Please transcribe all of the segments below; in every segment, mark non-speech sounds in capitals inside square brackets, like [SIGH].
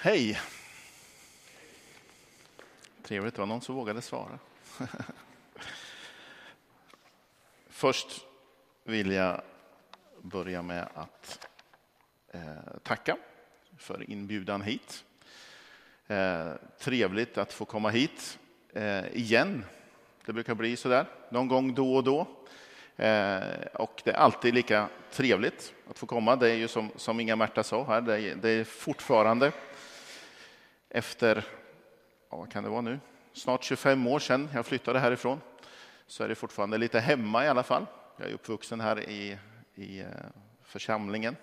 Hej! Trevligt, det var någon som vågade svara. [LAUGHS] Först vill jag börja med att eh, tacka för inbjudan hit. Eh, trevligt att få komma hit eh, igen. Det brukar bli så där, någon gång då och då. Eh, och det är alltid lika trevligt att få komma. Det är ju som, som Inga-Märta sa här, det är, det är fortfarande efter, ja, vad kan det vara nu, snart 25 år sedan jag flyttade härifrån, så är det fortfarande lite hemma i alla fall. Jag är uppvuxen här i, i eh, församlingen.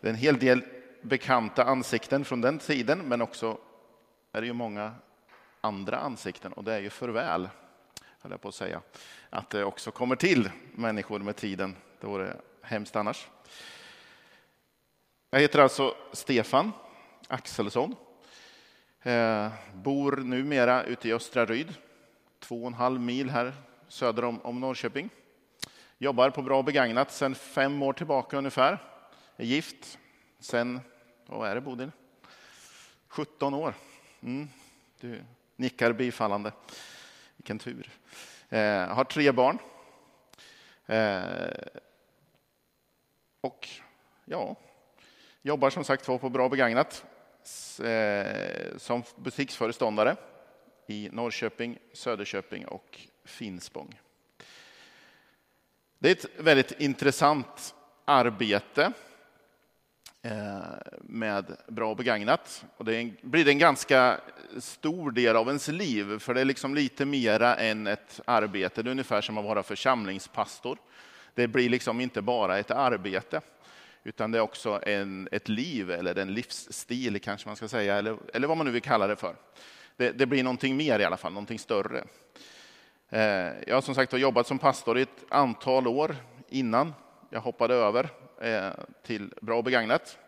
Det är en hel del bekanta ansikten från den tiden, men också är det ju många andra ansikten och det är ju förväl höll jag på att säga, att det också kommer till människor med tiden. Det vore hemskt annars. Jag heter alltså Stefan Axelsson. Eh, bor numera ute i Östra Ryd, två och en halv mil här söder om, om Norrköping. Jobbar på Bra Begagnat sedan fem år tillbaka ungefär. Är gift sedan, vad är det Bodil? 17 år. Mm, du nickar bifallande. Vilken tur. Eh, har tre barn. Eh, och ja, jobbar som sagt på Bra Begagnat eh, som butiksföreståndare i Norrköping, Söderköping och Finspång. Det är ett väldigt intressant arbete Eh, med bra och begagnat. Och det blir en ganska stor del av ens liv, för det är liksom lite mera än ett arbete. Det är ungefär som att vara församlingspastor. Det blir liksom inte bara ett arbete, utan det är också en, ett liv eller en livsstil kanske man ska säga, eller, eller vad man nu vill kalla det för. Det, det blir någonting mer i alla fall, någonting större. Eh, jag har som sagt jobbat som pastor i ett antal år innan jag hoppade över eh, till Bra och begagnat.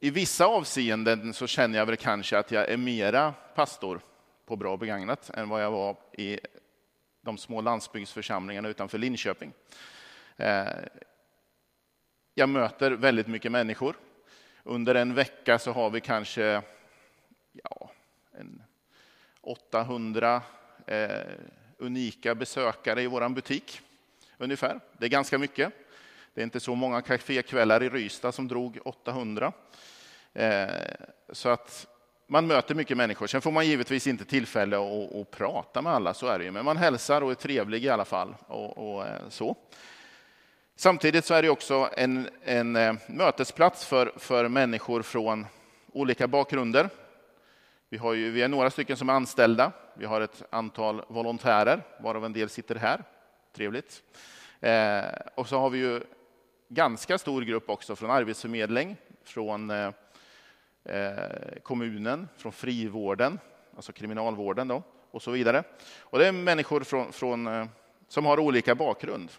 I vissa avseenden så känner jag väl kanske att jag är mera pastor på Bra begagnat än vad jag var i de små landsbygdsförsamlingarna utanför Linköping. Eh, jag möter väldigt mycket människor. Under en vecka så har vi kanske ja, en 800 eh, unika besökare i vår butik. Ungefär. Det är ganska mycket. Det är inte så många kafékvällar i Rystad som drog 800. Eh, så att man möter mycket människor. Sen får man givetvis inte tillfälle att, att prata med alla, så är det ju. Men man hälsar och är trevlig i alla fall. Och, och eh, så. Samtidigt så är det också en, en eh, mötesplats för, för människor från olika bakgrunder. Vi, har ju, vi är några stycken som är anställda. Vi har ett antal volontärer, varav en del sitter här. Trevligt. Eh, och så har vi ju ganska stor grupp också från Arbetsförmedling, från eh, eh, kommunen, från frivården, alltså kriminalvården då, och så vidare. Och det är människor från, från, eh, som har olika bakgrund.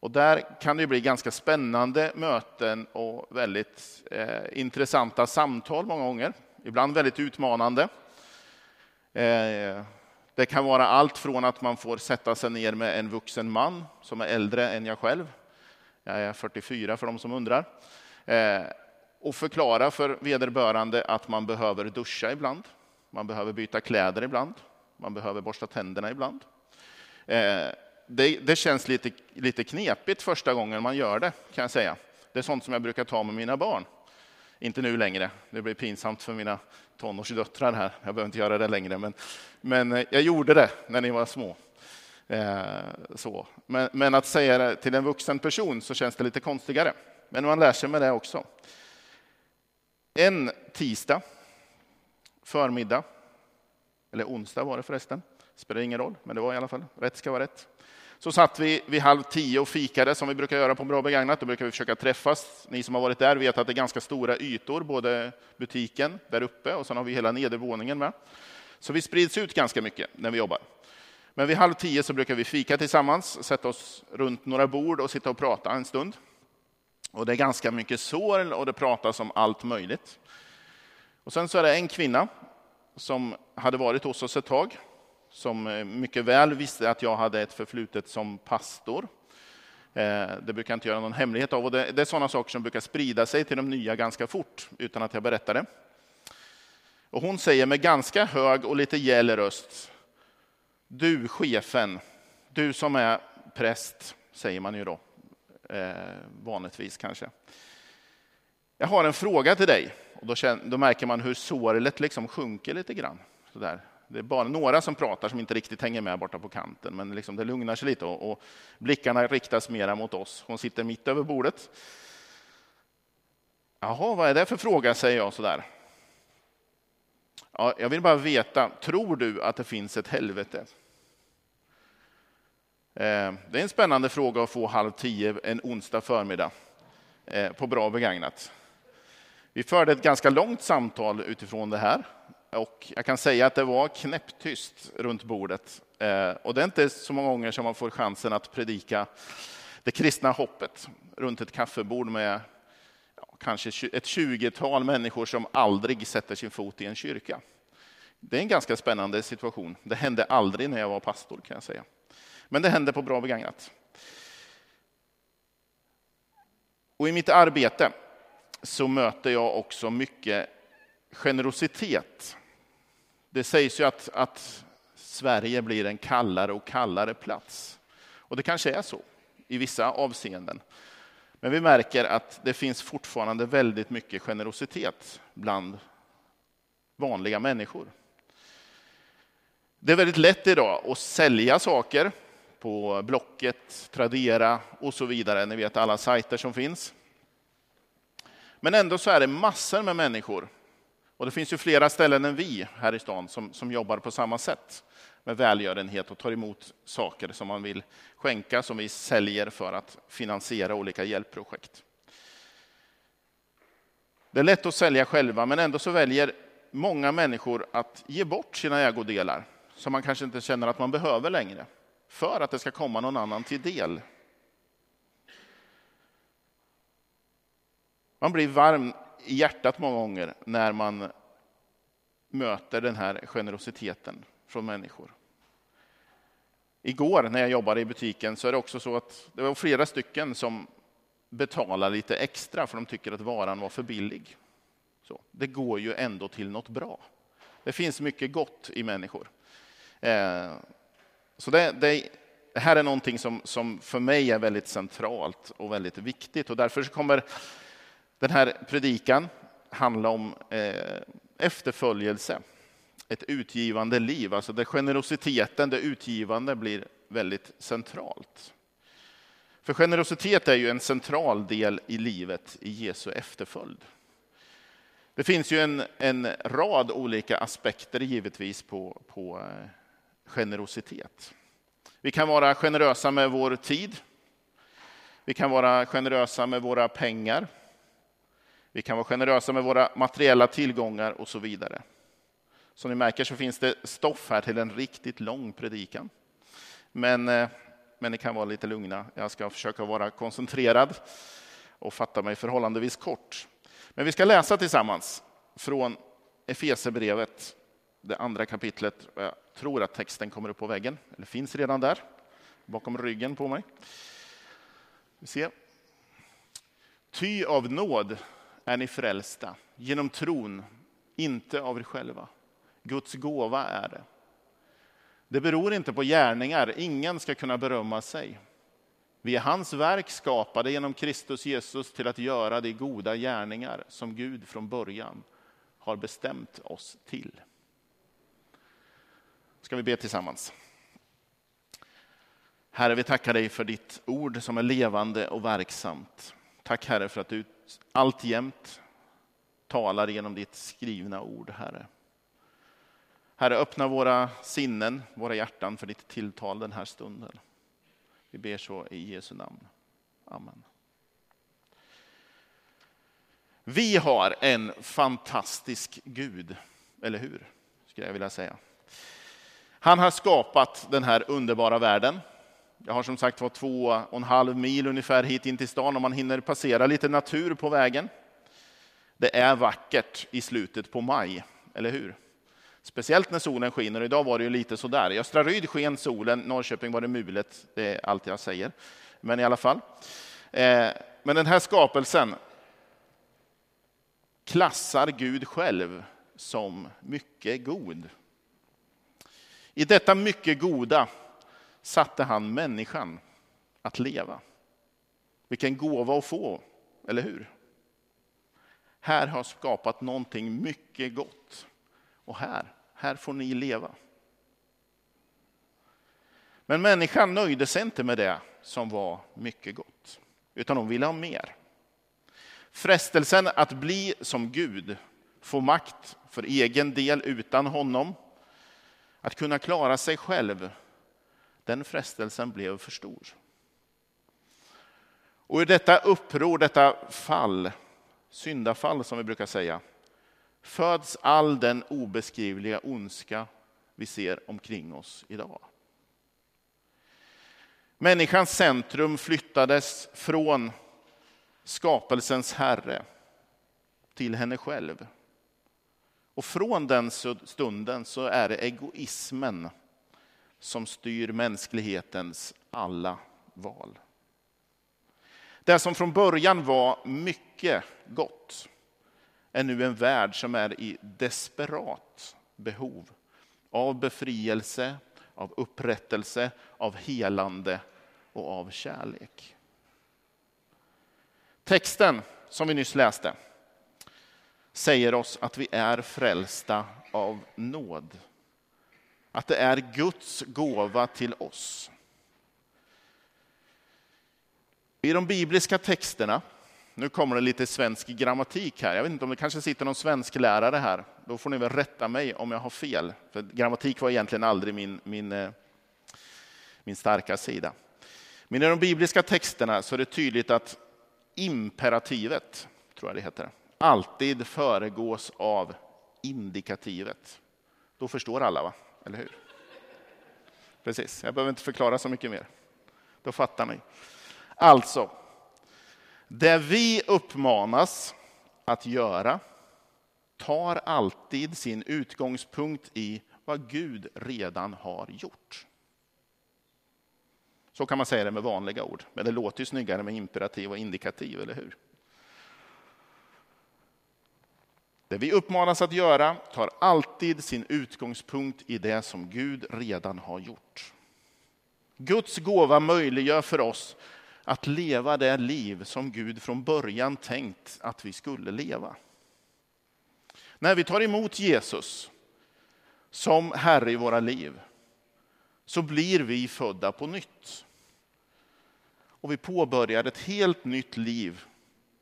Och där kan det bli ganska spännande möten och väldigt eh, intressanta samtal många gånger. Ibland väldigt utmanande. Eh, det kan vara allt från att man får sätta sig ner med en vuxen man som är äldre än jag själv. Jag är 44 för de som undrar. Eh, och förklara för vederbörande att man behöver duscha ibland. Man behöver byta kläder ibland. Man behöver borsta tänderna ibland. Eh, det, det, känns lite, lite knepigt första gången man gör det, kan jag säga. Det är sånt som jag brukar ta med mina barn. Inte nu längre, det blir pinsamt för mina tonårsdöttrar här. Jag behöver inte göra det längre, men, men eh, jag gjorde det när ni var små. Eh, så. Men, men, att säga det till en vuxen person så känns det lite konstigare. Men man lär sig med det också. En tisdag förmiddag, eller onsdag var det förresten, spelar ingen roll, men det var i alla fall rätt ska vara rätt. Så satt vi vid halv tio och fikade som vi brukar göra på Bra Begagnat. Då brukar vi försöka träffas. Ni som har varit där vet att det är ganska stora ytor, både butiken där uppe och sen har vi hela nedervåningen med. Så vi sprids ut ganska mycket när vi jobbar. Men vid halv tio så brukar vi fika tillsammans, sätta oss runt några bord och sitta och prata en stund. Och det är ganska mycket sorl och det pratas om allt möjligt. Och sen så är det en kvinna som hade varit hos oss ett tag som eh, mycket väl visste att jag hade ett förflutet som pastor. Eh, det brukar jag inte göra någon hemlighet av. Och det, det är sådana saker som brukar sprida sig till de nya ganska fort, utan att jag berättar det. Och hon säger med ganska hög och lite gäll röst. Du chefen, du som är präst, säger man ju då, eh, vanligtvis kanske. Jag har en fråga till dig. Och då, känner, då märker man hur sorlet liksom sjunker lite grann. Sådär. Det är bara några som pratar som inte riktigt hänger med borta på kanten, men liksom det lugnar sig lite och, och blickarna riktas mera mot oss. Hon sitter mitt över bordet. Jaha, vad är det för fråga, säger jag sådär. Ja, jag vill bara veta, tror du att det finns ett helvete? Eh, det är en spännande fråga att få halv tio en onsdag förmiddag eh, på Bra begagnat. Vi förde ett ganska långt samtal utifrån det här och jag kan säga att det var knäpptyst runt bordet. Eh, och det är inte så många gånger som man får chansen att predika det kristna hoppet runt ett kaffebord med kanske ett tjugotal människor som aldrig sätter sin fot i en kyrka. Det är en ganska spännande situation. Det hände aldrig när jag var pastor kan jag säga. Men det hände på Bra begagnat. Och i mitt arbete så möter jag också mycket generositet. Det sägs ju att, att Sverige blir en kallare och kallare plats. Och det kanske är så i vissa avseenden. Men vi märker att det finns fortfarande väldigt mycket generositet bland vanliga människor. Det är väldigt lätt idag att sälja saker på Blocket, Tradera och så vidare. Ni vet alla sajter som finns. Men ändå så är det massor med människor. Och det finns ju flera ställen än vi här i stan som, som jobbar på samma sätt med välgörenhet och tar emot saker som man vill skänka, som vi säljer för att finansiera olika hjälpprojekt. Det är lätt att sälja själva, men ändå så väljer många människor att ge bort sina ägodelar som man kanske inte känner att man behöver längre, för att det ska komma någon annan till del. Man blir varm i hjärtat många gånger när man möter den här generositeten från människor. Igår när jag jobbade i butiken så är det också så att det var flera stycken som betalar lite extra för de tycker att varan var för billig. Så, det går ju ändå till något bra. Det finns mycket gott i människor. Eh, så det, det, det, här är någonting som, som för mig är väldigt centralt och väldigt viktigt och därför kommer den här predikan handla om eh, efterföljelse, ett utgivande liv. Alltså där generositeten, det utgivande, blir väldigt centralt. För generositet är ju en central del i livet i Jesu efterföljd. Det finns ju en, en rad olika aspekter givetvis på, på eh, generositet. Vi kan vara generösa med vår tid. Vi kan vara generösa med våra pengar. Vi kan vara generösa med våra materiella tillgångar och så vidare. Som ni märker så finns det stoff här till en riktigt lång predikan. Men, eh, men ni kan vara lite lugna. Jag ska försöka vara koncentrerad och fatta mig förhållandevis kort. Men vi ska läsa tillsammans från Efesebrevet, det andra kapitlet. Jag tror att texten kommer upp på väggen, eller finns redan där, bakom ryggen på mig. Vi ser. Ty av nåd är ni frälsta genom tron, inte av er själva. Guds gåva är det. Det beror inte på gärningar, ingen ska kunna berömma sig. Vi är hans verk skapade genom Kristus Jesus till att göra de goda gärningar som Gud från början har bestämt oss till. Ska vi be tillsammans? Herre, vi tackar dig för ditt ord som är levande och verksamt. Tack Herre för att du alltjämt talar genom ditt skrivna ord, Herre. Herre, öppna våra sinnen, våra hjärtan för ditt tilltal den här stunden. Vi ber så i Jesu namn. Amen. Vi har en fantastisk Gud, eller hur? Skulle jag vilja säga. Han har skapat den här underbara världen. Jag har som sagt var två och en halv mil ungefär hit in till stan om man hinner passera lite natur på vägen. Det är vackert i slutet på maj, eller hur? Speciellt när solen skiner. Idag var det ju lite sådär. I Östra Ryd sken solen, Norrköping var det mulet. Det är allt jag säger. men i alla fall. Eh, men den här skapelsen klassar Gud själv som mycket god. I detta mycket goda satte han människan att leva. Vilken gåva att få, eller hur? Här har skapat någonting mycket gott. Och här, här får ni leva. Men människan nöjde sig inte med det som var mycket gott, utan hon ville ha mer. Frestelsen att bli som Gud, få makt för egen del utan honom, att kunna klara sig själv, den frestelsen blev för stor. Och i detta uppror, detta fall, syndafall som vi brukar säga, föds all den obeskrivliga ondska vi ser omkring oss idag. Människans centrum flyttades från skapelsens herre till henne själv. Och från den stunden så är det egoismen som styr mänsklighetens alla val. Det som från början var mycket gott är nu en värld som är i desperat behov av befrielse, av upprättelse, av helande och av kärlek. Texten som vi nyss läste säger oss att vi är frälsta av nåd. Att det är Guds gåva till oss. I de bibliska texterna, nu kommer det lite svensk grammatik här, jag vet inte om det kanske sitter någon svensk lärare här, då får ni väl rätta mig om jag har fel, för grammatik var egentligen aldrig min, min, eh, min starka sida. Men i de bibliska texterna så är det tydligt att imperativet, tror jag det heter, alltid föregås av indikativet. Då förstår alla, va? eller hur? Precis, jag behöver inte förklara så mycket mer. Då fattar ni. Alltså, det vi uppmanas att göra tar alltid sin utgångspunkt i vad Gud redan har gjort. Så kan man säga det med vanliga ord, men det låter ju snyggare med imperativ och indikativ, eller hur? Det vi uppmanas att göra tar alltid sin utgångspunkt i det som Gud redan har gjort. Guds gåva möjliggör för oss att leva det liv som Gud från början tänkt att vi skulle leva. När vi tar emot Jesus som Herre i våra liv så blir vi födda på nytt. Och vi påbörjar ett helt nytt liv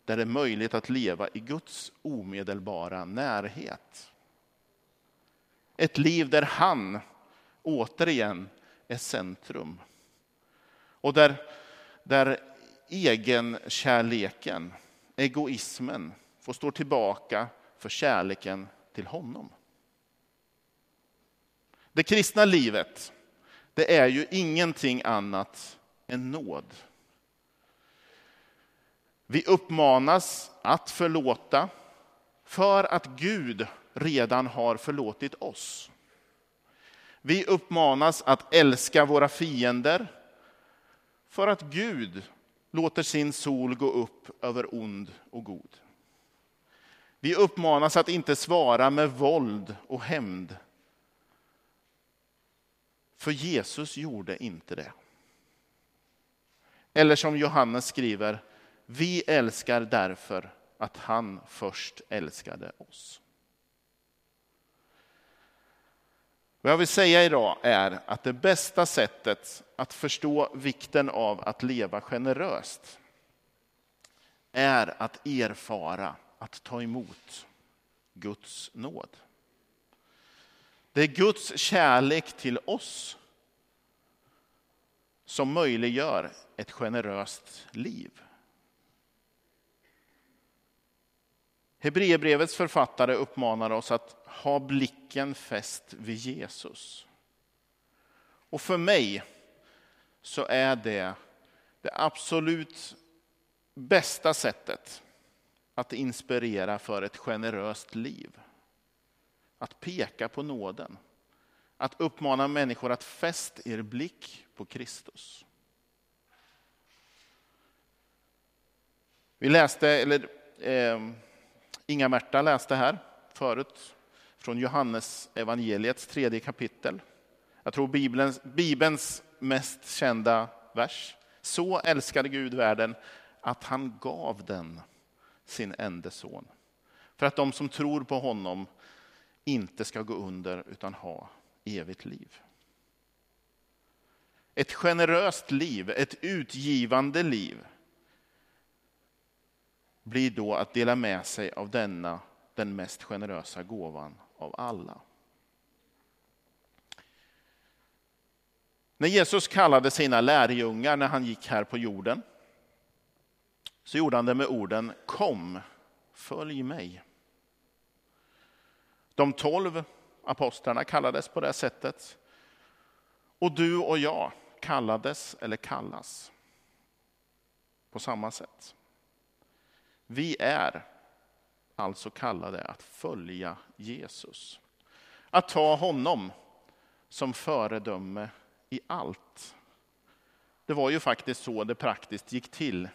där det är möjligt att leva i Guds omedelbara närhet. Ett liv där han återigen är centrum. Och där, där egenkärleken, egoismen, får stå tillbaka för kärleken till honom. Det kristna livet, det är ju ingenting annat än nåd. Vi uppmanas att förlåta för att Gud redan har förlåtit oss. Vi uppmanas att älska våra fiender för att Gud låter sin sol gå upp över ond och god. Vi uppmanas att inte svara med våld och hämnd. För Jesus gjorde inte det. Eller som Johannes skriver, vi älskar därför att han först älskade oss. Vad jag vill säga idag är att det bästa sättet att förstå vikten av att leva generöst är att erfara, att ta emot Guds nåd. Det är Guds kärlek till oss som möjliggör ett generöst liv. Hebreerbrevets författare uppmanar oss att ha blicken fäst vid Jesus. Och för mig så är det det absolut bästa sättet att inspirera för ett generöst liv. Att peka på nåden. Att uppmana människor att fäst er blick på Kristus. Vi läste, eller eh, Inga-Märta läste här förut, från Johannes evangeliets tredje kapitel. Jag tror Bibelns, Bibelns mest kända vers. Så älskade Gud världen att han gav den sin enda son. För att de som tror på honom inte ska gå under utan ha evigt liv. Ett generöst liv, ett utgivande liv blir då att dela med sig av denna, den mest generösa gåvan av alla. När Jesus kallade sina lärjungar när han gick här på jorden så gjorde han det med orden Kom, följ mig. De tolv apostlarna kallades på det sättet. Och du och jag kallades eller kallas på samma sätt. Vi är alltså kallade att följa Jesus. Att ta honom som föredöme i allt. Det var ju faktiskt så det praktiskt gick till.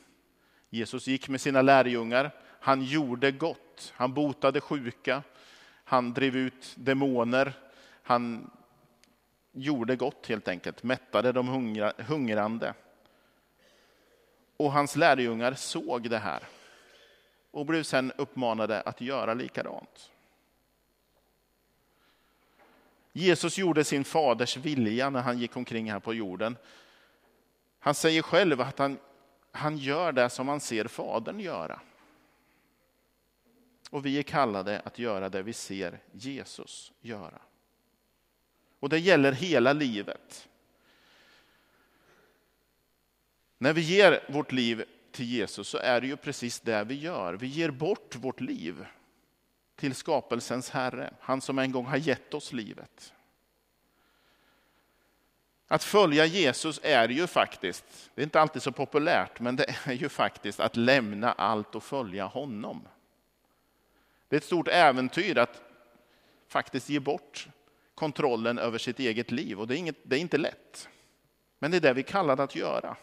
Jesus gick med sina lärjungar. Han gjorde gott. Han botade sjuka. Han drev ut demoner. Han gjorde gott helt enkelt, mättade de hungrande. Och hans lärjungar såg det här och blev sedan uppmanade att göra likadant. Jesus gjorde sin faders vilja när han gick omkring här på jorden. Han säger själv att han, han gör det som han ser Fadern göra. Och vi är kallade att göra det vi ser Jesus göra. Och det gäller hela livet. När vi ger vårt liv till Jesus så är det ju precis det vi gör. Vi ger bort vårt liv till skapelsens Herre, han som en gång har gett oss livet. Att följa Jesus är ju faktiskt, det är inte alltid så populärt, men det är ju faktiskt att lämna allt och följa honom. Det är ett stort äventyr att faktiskt ge bort kontrollen över sitt eget liv och det är, inget, det är inte lätt. Men det är det vi kallar kallade att göra.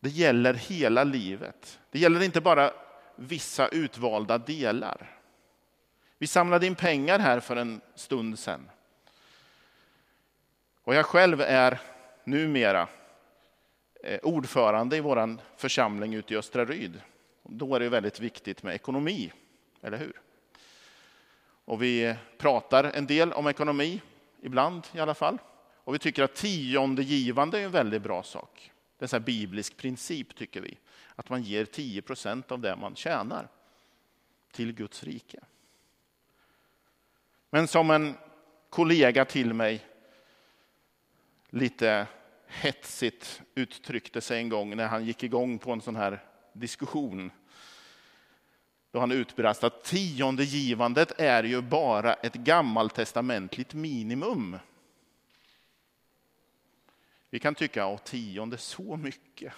Det gäller hela livet. Det gäller inte bara vissa utvalda delar. Vi samlade in pengar här för en stund sedan. Och jag själv är numera eh, ordförande i vår församling ute i Östra Ryd. Då är det väldigt viktigt med ekonomi, eller hur? Och vi pratar en del om ekonomi, ibland i alla fall. Och vi tycker att tionde givande är en väldigt bra sak. Det är en biblisk princip, tycker vi. Att man ger 10 procent av det man tjänar till Guds rike. Men som en kollega till mig lite hetsigt uttryckte sig en gång när han gick igång på en sån här diskussion. Då han utbrast att tionde givandet är ju bara ett gammaltestamentligt minimum. Vi kan tycka att tionde så mycket.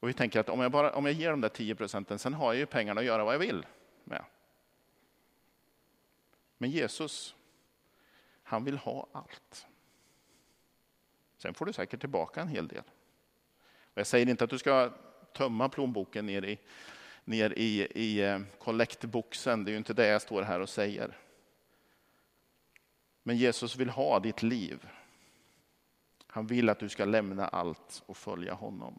Och vi tänker att om jag, bara, om jag ger de där 10 procenten, sen har jag ju pengarna att göra vad jag vill med. Men Jesus, han vill ha allt. Sen får du säkert tillbaka en hel del. Och jag säger inte att du ska tömma plånboken ner i, ner i, i eh, kollektboxen, det är ju inte det jag står här och säger. Men Jesus vill ha ditt liv. Han vill att du ska lämna allt och följa honom.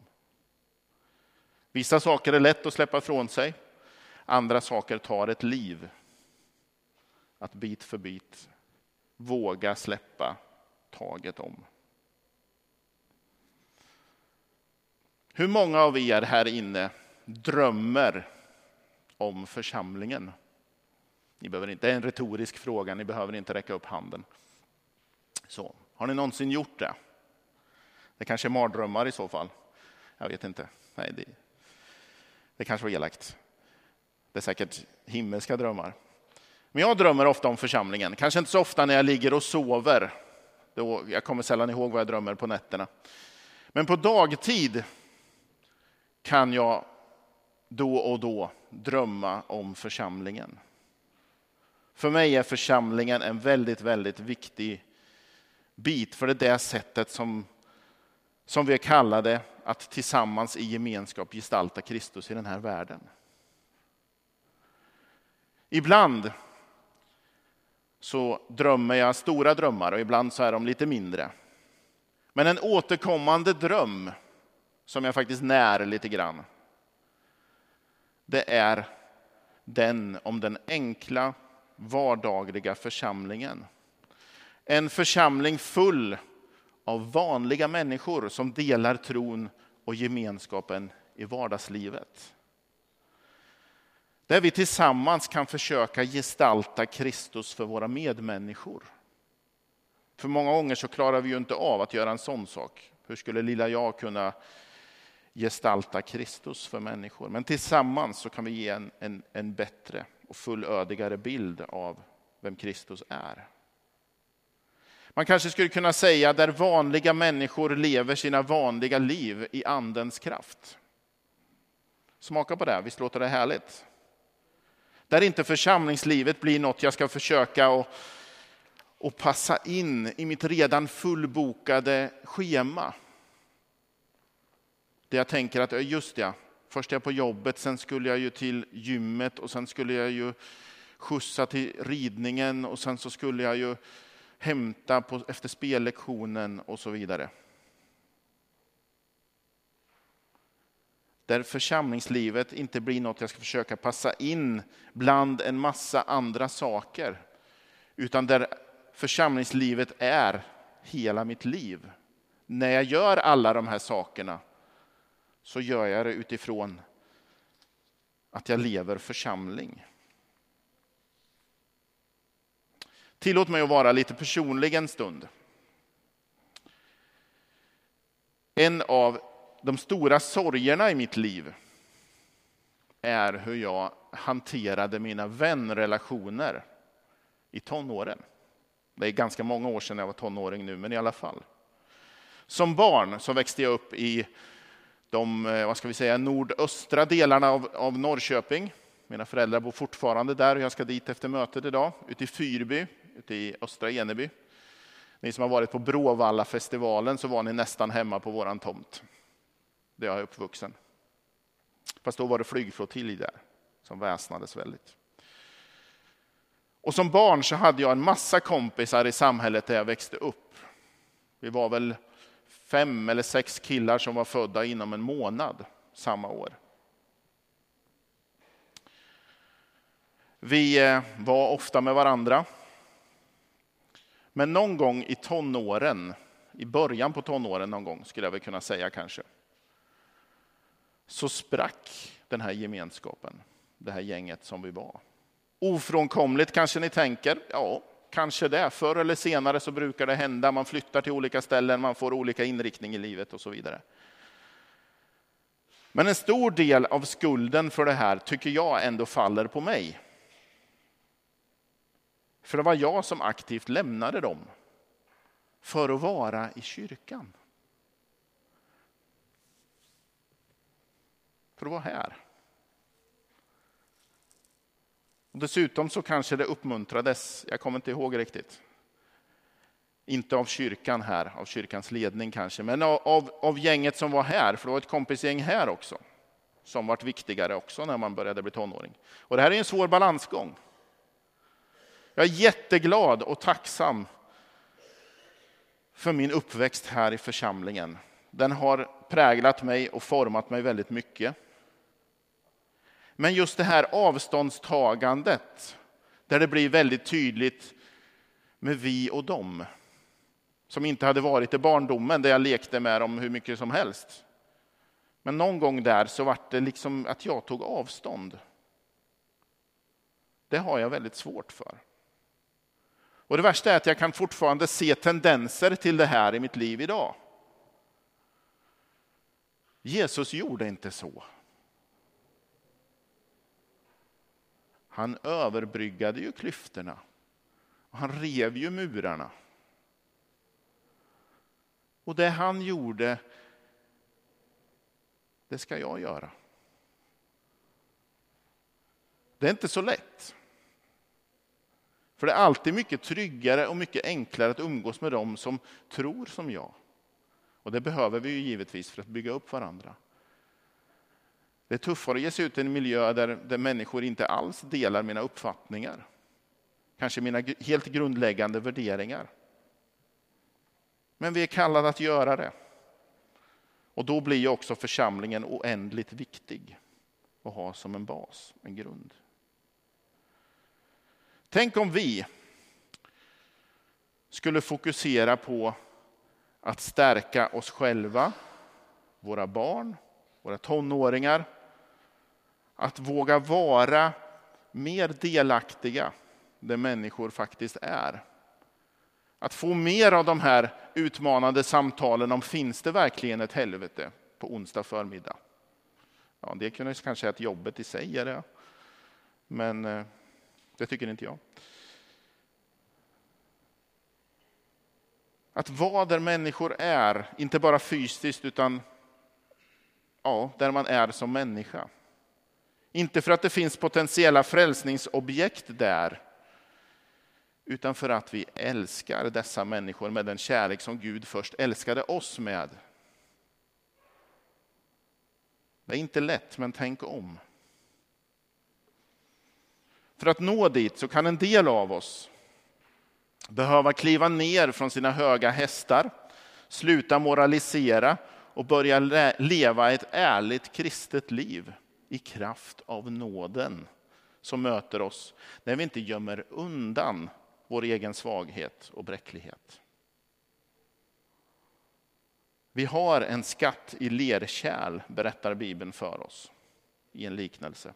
Vissa saker är lätt att släppa ifrån sig. Andra saker tar ett liv. Att bit för bit våga släppa taget om. Hur många av er här inne drömmer om församlingen? Ni behöver inte, det är en retorisk fråga, ni behöver inte räcka upp handen. Så, har ni någonsin gjort det? Det kanske är mardrömmar i så fall. Jag vet inte. Nej, det, det kanske var elakt. Det är säkert himmelska drömmar. Men jag drömmer ofta om församlingen. Kanske inte så ofta när jag ligger och sover. Då, jag kommer sällan ihåg vad jag drömmer på nätterna. Men på dagtid kan jag då och då drömma om församlingen. För mig är församlingen en väldigt, väldigt viktig bit, för det är det sättet som, som vi är kallade att tillsammans i gemenskap gestalta Kristus i den här världen. Ibland så drömmer jag stora drömmar och ibland så är de lite mindre. Men en återkommande dröm som jag faktiskt när lite grann. Det är den om den enkla vardagliga församlingen. En församling full av vanliga människor som delar tron och gemenskapen i vardagslivet. Där vi tillsammans kan försöka gestalta Kristus för våra medmänniskor. För många gånger så klarar vi ju inte av att göra en sån sak. Hur skulle lilla jag kunna gestalta Kristus för människor? Men tillsammans så kan vi ge en, en, en bättre och fullödigare bild av vem Kristus är. Man kanske skulle kunna säga där vanliga människor lever sina vanliga liv i andens kraft. Smaka på det, visst låter det härligt? Där inte församlingslivet blir något jag ska försöka och, och passa in i mitt redan fullbokade schema. Där jag tänker att just det, först är jag på jobbet, sen skulle jag ju till gymmet och sen skulle jag ju skjutsa till ridningen och sen så skulle jag ju hämta på, efter spellektionen och så vidare. Där församlingslivet inte blir något jag ska försöka passa in bland en massa andra saker. Utan där församlingslivet är hela mitt liv. När jag gör alla de här sakerna så gör jag det utifrån att jag lever församling. Tillåt mig att vara lite personlig en stund. En av de stora sorgerna i mitt liv är hur jag hanterade mina vänrelationer i tonåren. Det är ganska många år sedan jag var tonåring nu, men i alla fall. Som barn så växte jag upp i de eh, vad ska vi säga, nordöstra delarna av, av Norrköping. Mina föräldrar bor fortfarande där och jag ska dit efter mötet idag, ute i Fyrby, ute i östra Eneby. Ni som har varit på Bråvalla-festivalen så var ni nästan hemma på våran tomt. Där jag är uppvuxen. Fast då var det flygflottilj där som väsnades väldigt. Och som barn så hade jag en massa kompisar i samhället där jag växte upp. Vi var väl fem eller sex killar som var födda inom en månad samma år. Vi eh, var ofta med varandra. Men någon gång i tonåren, i början på tonåren någon gång skulle jag väl kunna säga kanske, så sprack den här gemenskapen, det här gänget som vi var. Ofrånkomligt kanske ni tänker, ja, kanske det. Förr eller senare så brukar det hända, man flyttar till olika ställen, man får olika inriktning i livet och så vidare. Men en stor del av skulden för det här tycker jag ändå faller på mig. För det var jag som aktivt lämnade dem för att vara i kyrkan. För att vara här. Och dessutom så kanske det uppmuntrades, jag kommer inte ihåg riktigt. Inte av kyrkan här, av kyrkans ledning kanske, men av, av gänget som var här, för det var ett kompisgäng här också. Som vart viktigare också när man började bli tonåring. Och det här är en svår balansgång. Jag är jätteglad och tacksam för min uppväxt här i församlingen. Den har präglat mig och format mig väldigt mycket. Men just det här avståndstagandet, där det blir väldigt tydligt med vi och dem, som inte hade varit i barndomen, där jag lekte med dem hur mycket som helst. Men någon gång där så var det liksom att jag tog avstånd. Det har jag väldigt svårt för. Och det värsta är att jag kan fortfarande se tendenser till det här i mitt liv idag. Jesus gjorde inte så. Han överbryggade ju klyftorna. Och han rev ju murarna. Och det han gjorde, det ska jag göra. Det är inte så lätt. För det är alltid mycket tryggare och mycket enklare att umgås med dem som tror som jag. Och det behöver vi ju givetvis för att bygga upp varandra. Det är tuffare att ge sig ut i en miljö där, där människor inte alls delar mina uppfattningar. Kanske mina helt grundläggande värderingar. Men vi är kallade att göra det. Och då blir också församlingen oändligt viktig att ha som en bas, en grund. Tänk om vi skulle fokusera på att stärka oss själva, våra barn, våra tonåringar. Att våga vara mer delaktiga där människor faktiskt är. Att få mer av de här utmanande samtalen om finns det verkligen ett helvete på onsdag förmiddag. Ja, det kunde kanske att jobbet i sig är det. Men eh, det tycker inte jag. Att vara där människor är, inte bara fysiskt utan ja, där man är som människa. Inte för att det finns potentiella frälsningsobjekt där, utan för att vi älskar dessa människor med den kärlek som Gud först älskade oss med. Det är inte lätt, men tänk om. För att nå dit så kan en del av oss behöva kliva ner från sina höga hästar, sluta moralisera och börja leva ett ärligt kristet liv i kraft av nåden som möter oss när vi inte gömmer undan vår egen svaghet och bräcklighet. Vi har en skatt i lerkärl, berättar Bibeln för oss i en liknelse.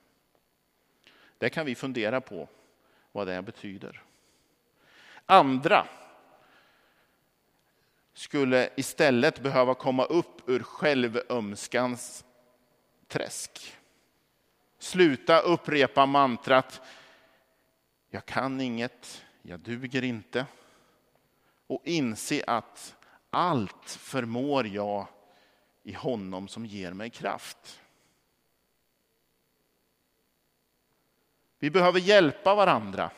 Det kan vi fundera på vad det betyder. Andra skulle istället behöva komma upp ur självömskans träsk. Sluta upprepa mantrat jag kan inget, jag duger inte. Och inse att allt förmår jag i honom som ger mig kraft. Vi behöver hjälpa varandra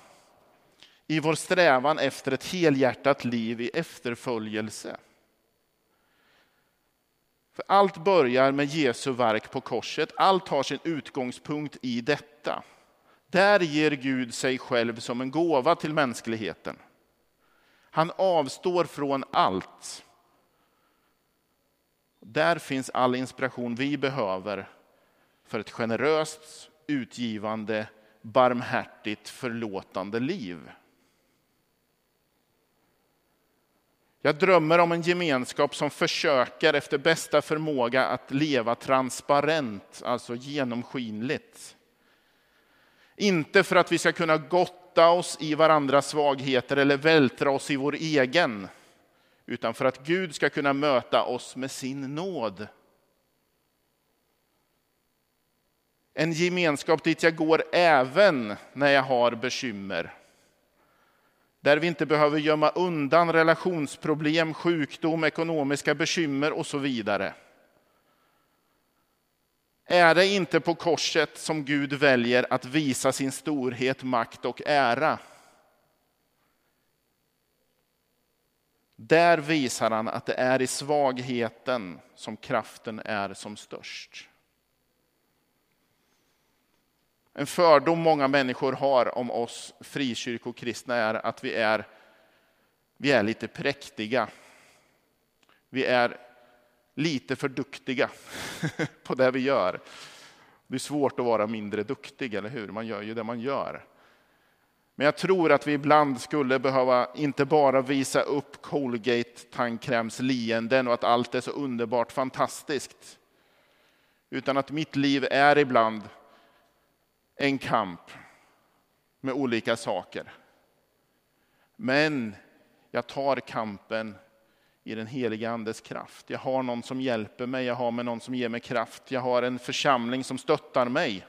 i vår strävan efter ett helhjärtat liv i efterföljelse. För allt börjar med Jesu verk på korset. Allt har sin utgångspunkt i detta. Där ger Gud sig själv som en gåva till mänskligheten. Han avstår från allt. Där finns all inspiration vi behöver för ett generöst, utgivande, barmhärtigt, förlåtande liv. Jag drömmer om en gemenskap som försöker efter bästa förmåga att leva transparent, alltså genomskinligt. Inte för att vi ska kunna gotta oss i varandras svagheter eller vältra oss i vår egen, utan för att Gud ska kunna möta oss med sin nåd. En gemenskap dit jag går även när jag har bekymmer där vi inte behöver gömma undan relationsproblem, sjukdom, ekonomiska bekymmer och så vidare. Är det inte på korset som Gud väljer att visa sin storhet, makt och ära? Där visar han att det är i svagheten som kraften är som störst. En fördom många människor har om oss frikyrkokristna är att vi är, vi är lite präktiga. Vi är lite för duktiga [LAUGHS] på det vi gör. Det är svårt att vara mindre duktig, eller hur? Man gör ju det man gör. Men jag tror att vi ibland skulle behöva inte bara visa upp Colgate tandkräms leenden och att allt är så underbart fantastiskt. Utan att mitt liv är ibland en kamp med olika saker. Men jag tar kampen i den heliga Andes kraft. Jag har någon som hjälper mig, jag har med någon som ger mig kraft. Jag har en församling som stöttar mig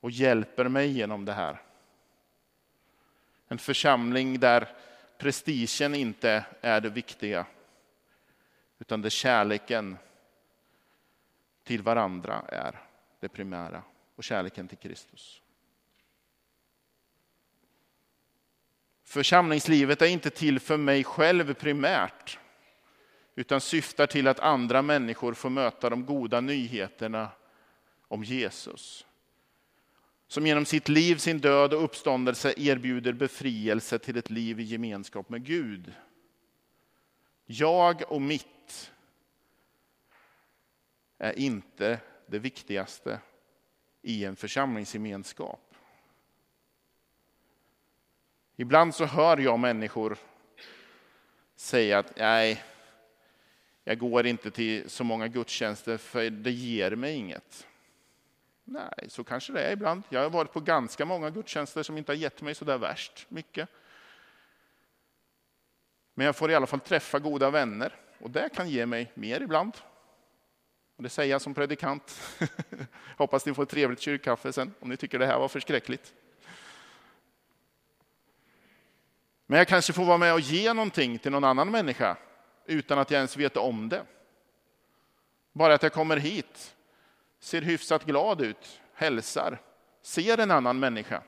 och hjälper mig genom det här. En församling där prestigen inte är det viktiga, utan där kärleken till varandra är det primära och kärleken till Kristus. Församlingslivet är inte till för mig själv primärt, utan syftar till att andra människor får möta de goda nyheterna om Jesus. Som genom sitt liv, sin död och uppståndelse erbjuder befrielse till ett liv i gemenskap med Gud. Jag och mitt är inte det viktigaste i en församlingsgemenskap. Ibland så hör jag människor säga att nej, jag går inte till så många gudstjänster för det ger mig inget. Nej, så kanske det är ibland. Jag har varit på ganska många gudstjänster som inte har gett mig så där värst mycket. Men jag får i alla fall träffa goda vänner och det kan ge mig mer ibland. Och det säger jag som predikant. [LAUGHS] Hoppas ni får ett trevligt kyrkkaffe sen om ni tycker det här var förskräckligt. Men jag kanske får vara med och ge någonting till någon annan människa utan att jag ens vet om det. Bara att jag kommer hit, ser hyfsat glad ut, hälsar, ser en annan människa.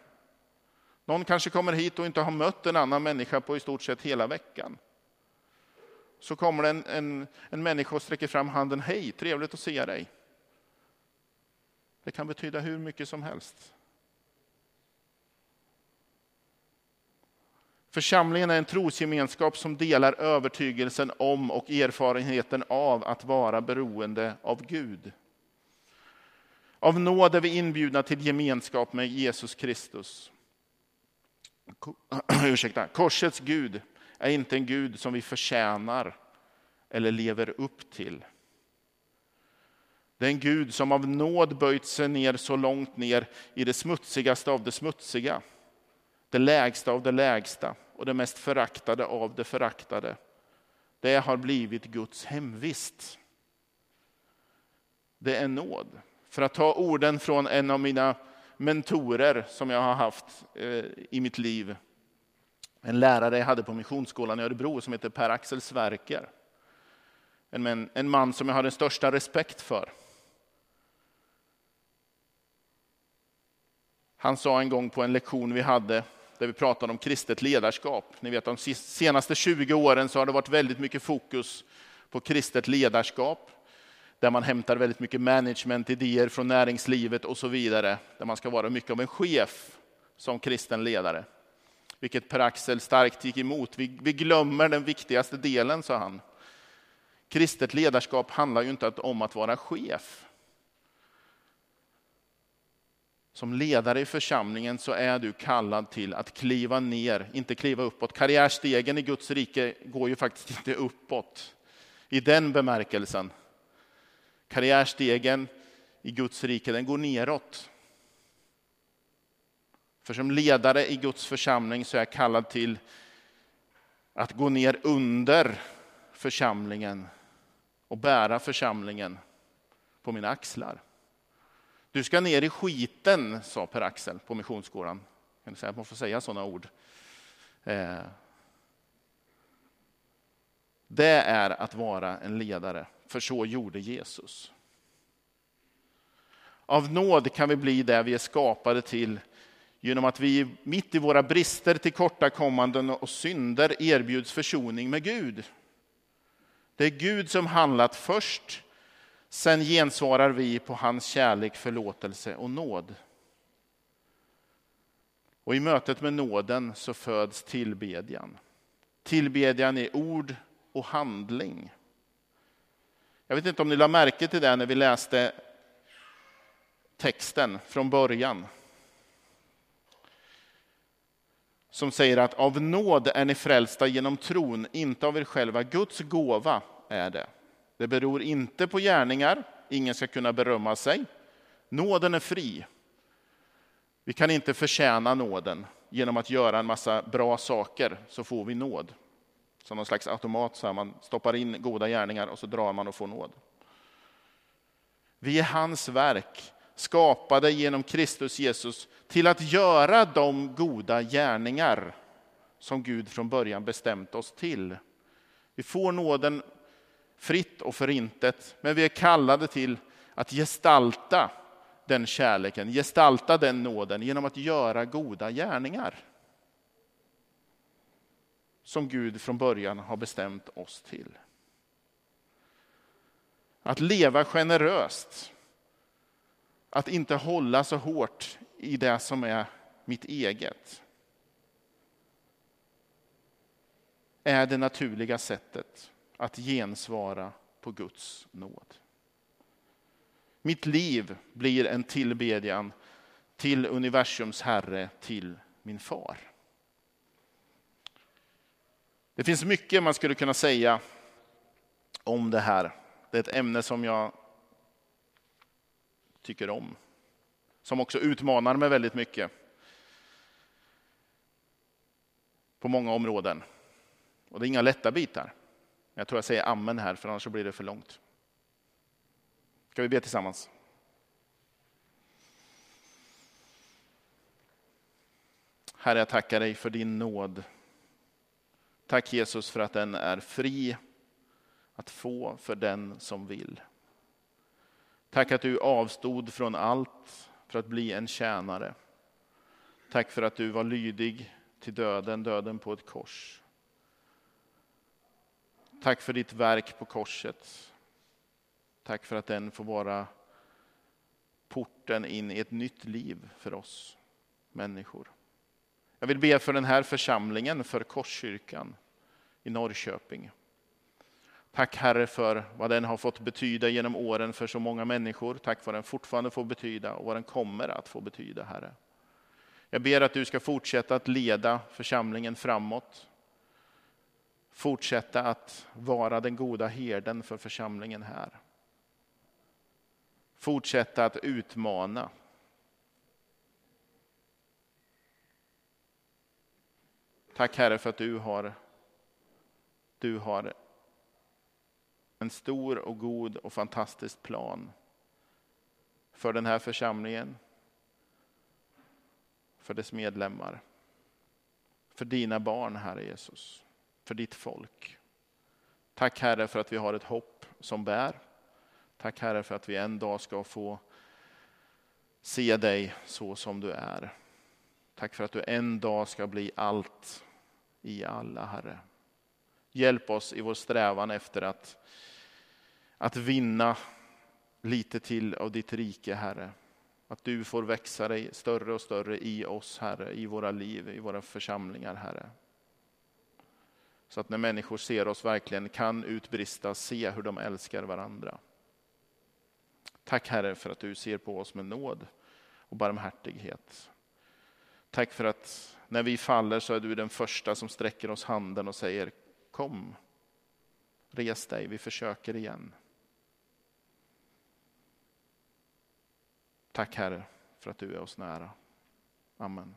Någon kanske kommer hit och inte har mött en annan människa på i stort sett hela veckan. Så kommer en, en, en människa och sträcker fram handen. Hej, trevligt att se dig. Det kan betyda hur mycket som helst. Församlingen är en trosgemenskap som delar övertygelsen om och erfarenheten av att vara beroende av Gud. Av nåd är vi inbjudna till gemenskap med Jesus Kristus. [CLEARS THROAT] Ursäkta. Korsets Gud är inte en Gud som vi förtjänar eller lever upp till. Det är en Gud som av nåd böjt sig ner så långt ner i det smutsigaste av det smutsiga, det lägsta av det lägsta och det mest föraktade av det föraktade. Det har blivit Guds hemvist. Det är nåd. För att ta orden från en av mina mentorer som jag har haft eh, i mitt liv. En lärare jag hade på Missionsskolan i Örebro som heter Per-Axel Sverker. En, en man som jag har den största respekt för. Han sa en gång på en lektion vi hade där vi pratade om kristet ledarskap. Ni vet, de senaste 20 åren så har det varit väldigt mycket fokus på kristet ledarskap, där man hämtar väldigt mycket managementidéer från näringslivet och så vidare, där man ska vara mycket av en chef som kristen ledare. Vilket Per-Axel starkt gick emot. Vi, vi glömmer den viktigaste delen, sa han. Kristet ledarskap handlar ju inte om att vara chef. Som ledare i församlingen så är du kallad till att kliva ner, inte kliva uppåt. Karriärstegen i Guds rike går ju faktiskt inte uppåt i den bemärkelsen. Karriärstegen i Guds rike den går neråt. För som ledare i Guds församling så är jag kallad till att gå ner under församlingen och bära församlingen på mina axlar. Du ska ner i skiten, sa Per-Axel på Missionsskolan. Kan du säga att man får säga sådana ord? Eh. Det är att vara en ledare, för så gjorde Jesus. Av nåd kan vi bli det vi är skapade till genom att vi mitt i våra brister, tillkortakommanden och synder erbjuds försoning med Gud. Det är Gud som handlat först Sen gensvarar vi på hans kärlek, förlåtelse och nåd. Och i mötet med nåden så föds tillbedjan. Tillbedjan är ord och handling. Jag vet inte om ni lade märke till det när vi läste texten från början. Som säger att av nåd är ni frälsta genom tron, inte av er själva. Guds gåva är det. Det beror inte på gärningar, ingen ska kunna berömma sig. Nåden är fri. Vi kan inte förtjäna nåden genom att göra en massa bra saker, så får vi nåd. Som någon slags automat, så här, man stoppar in goda gärningar och så drar man och får nåd. Vi är hans verk, skapade genom Kristus Jesus till att göra de goda gärningar som Gud från början bestämt oss till. Vi får nåden fritt och förintet, men vi är kallade till att gestalta den kärleken, gestalta den nåden genom att göra goda gärningar. Som Gud från början har bestämt oss till. Att leva generöst. Att inte hålla så hårt i det som är mitt eget. Är det naturliga sättet att gensvara på Guds nåd. Mitt liv blir en tillbedjan till universums Herre, till min far. Det finns mycket man skulle kunna säga om det här. Det är ett ämne som jag tycker om. Som också utmanar mig väldigt mycket. På många områden. Och det är inga lätta bitar. Jag tror jag säger amen här, för annars blir det för långt. Ska vi be tillsammans? Herre, jag tackar dig för din nåd. Tack Jesus för att den är fri att få för den som vill. Tack att du avstod från allt för att bli en tjänare. Tack för att du var lydig till döden, döden på ett kors. Tack för ditt verk på korset. Tack för att den får vara porten in i ett nytt liv för oss människor. Jag vill be för den här församlingen, för Korskyrkan i Norrköping. Tack Herre för vad den har fått betyda genom åren för så många människor. Tack för vad den fortfarande får betyda och vad den kommer att få betyda, Herre. Jag ber att du ska fortsätta att leda församlingen framåt. Fortsätta att vara den goda herden för församlingen här. Fortsätta att utmana Tack Herre för att du har, du har en stor och god och fantastisk plan för den här församlingen, för dess medlemmar, för dina barn, Herre Jesus, för ditt folk. Tack Herre för att vi har ett hopp som bär. Tack Herre för att vi en dag ska få se dig så som du är. Tack för att du en dag ska bli allt i alla, Herre. Hjälp oss i vår strävan efter att, att vinna lite till av ditt rike, Herre. Att du får växa dig större och större i oss, Herre, i våra liv, i våra församlingar, Herre. Så att när människor ser oss verkligen kan utbrista, se hur de älskar varandra. Tack Herre för att du ser på oss med nåd och barmhärtighet. Tack för att när vi faller så är du den första som sträcker oss handen och säger kom, res dig, vi försöker igen. Tack Herre för att du är oss nära. Amen.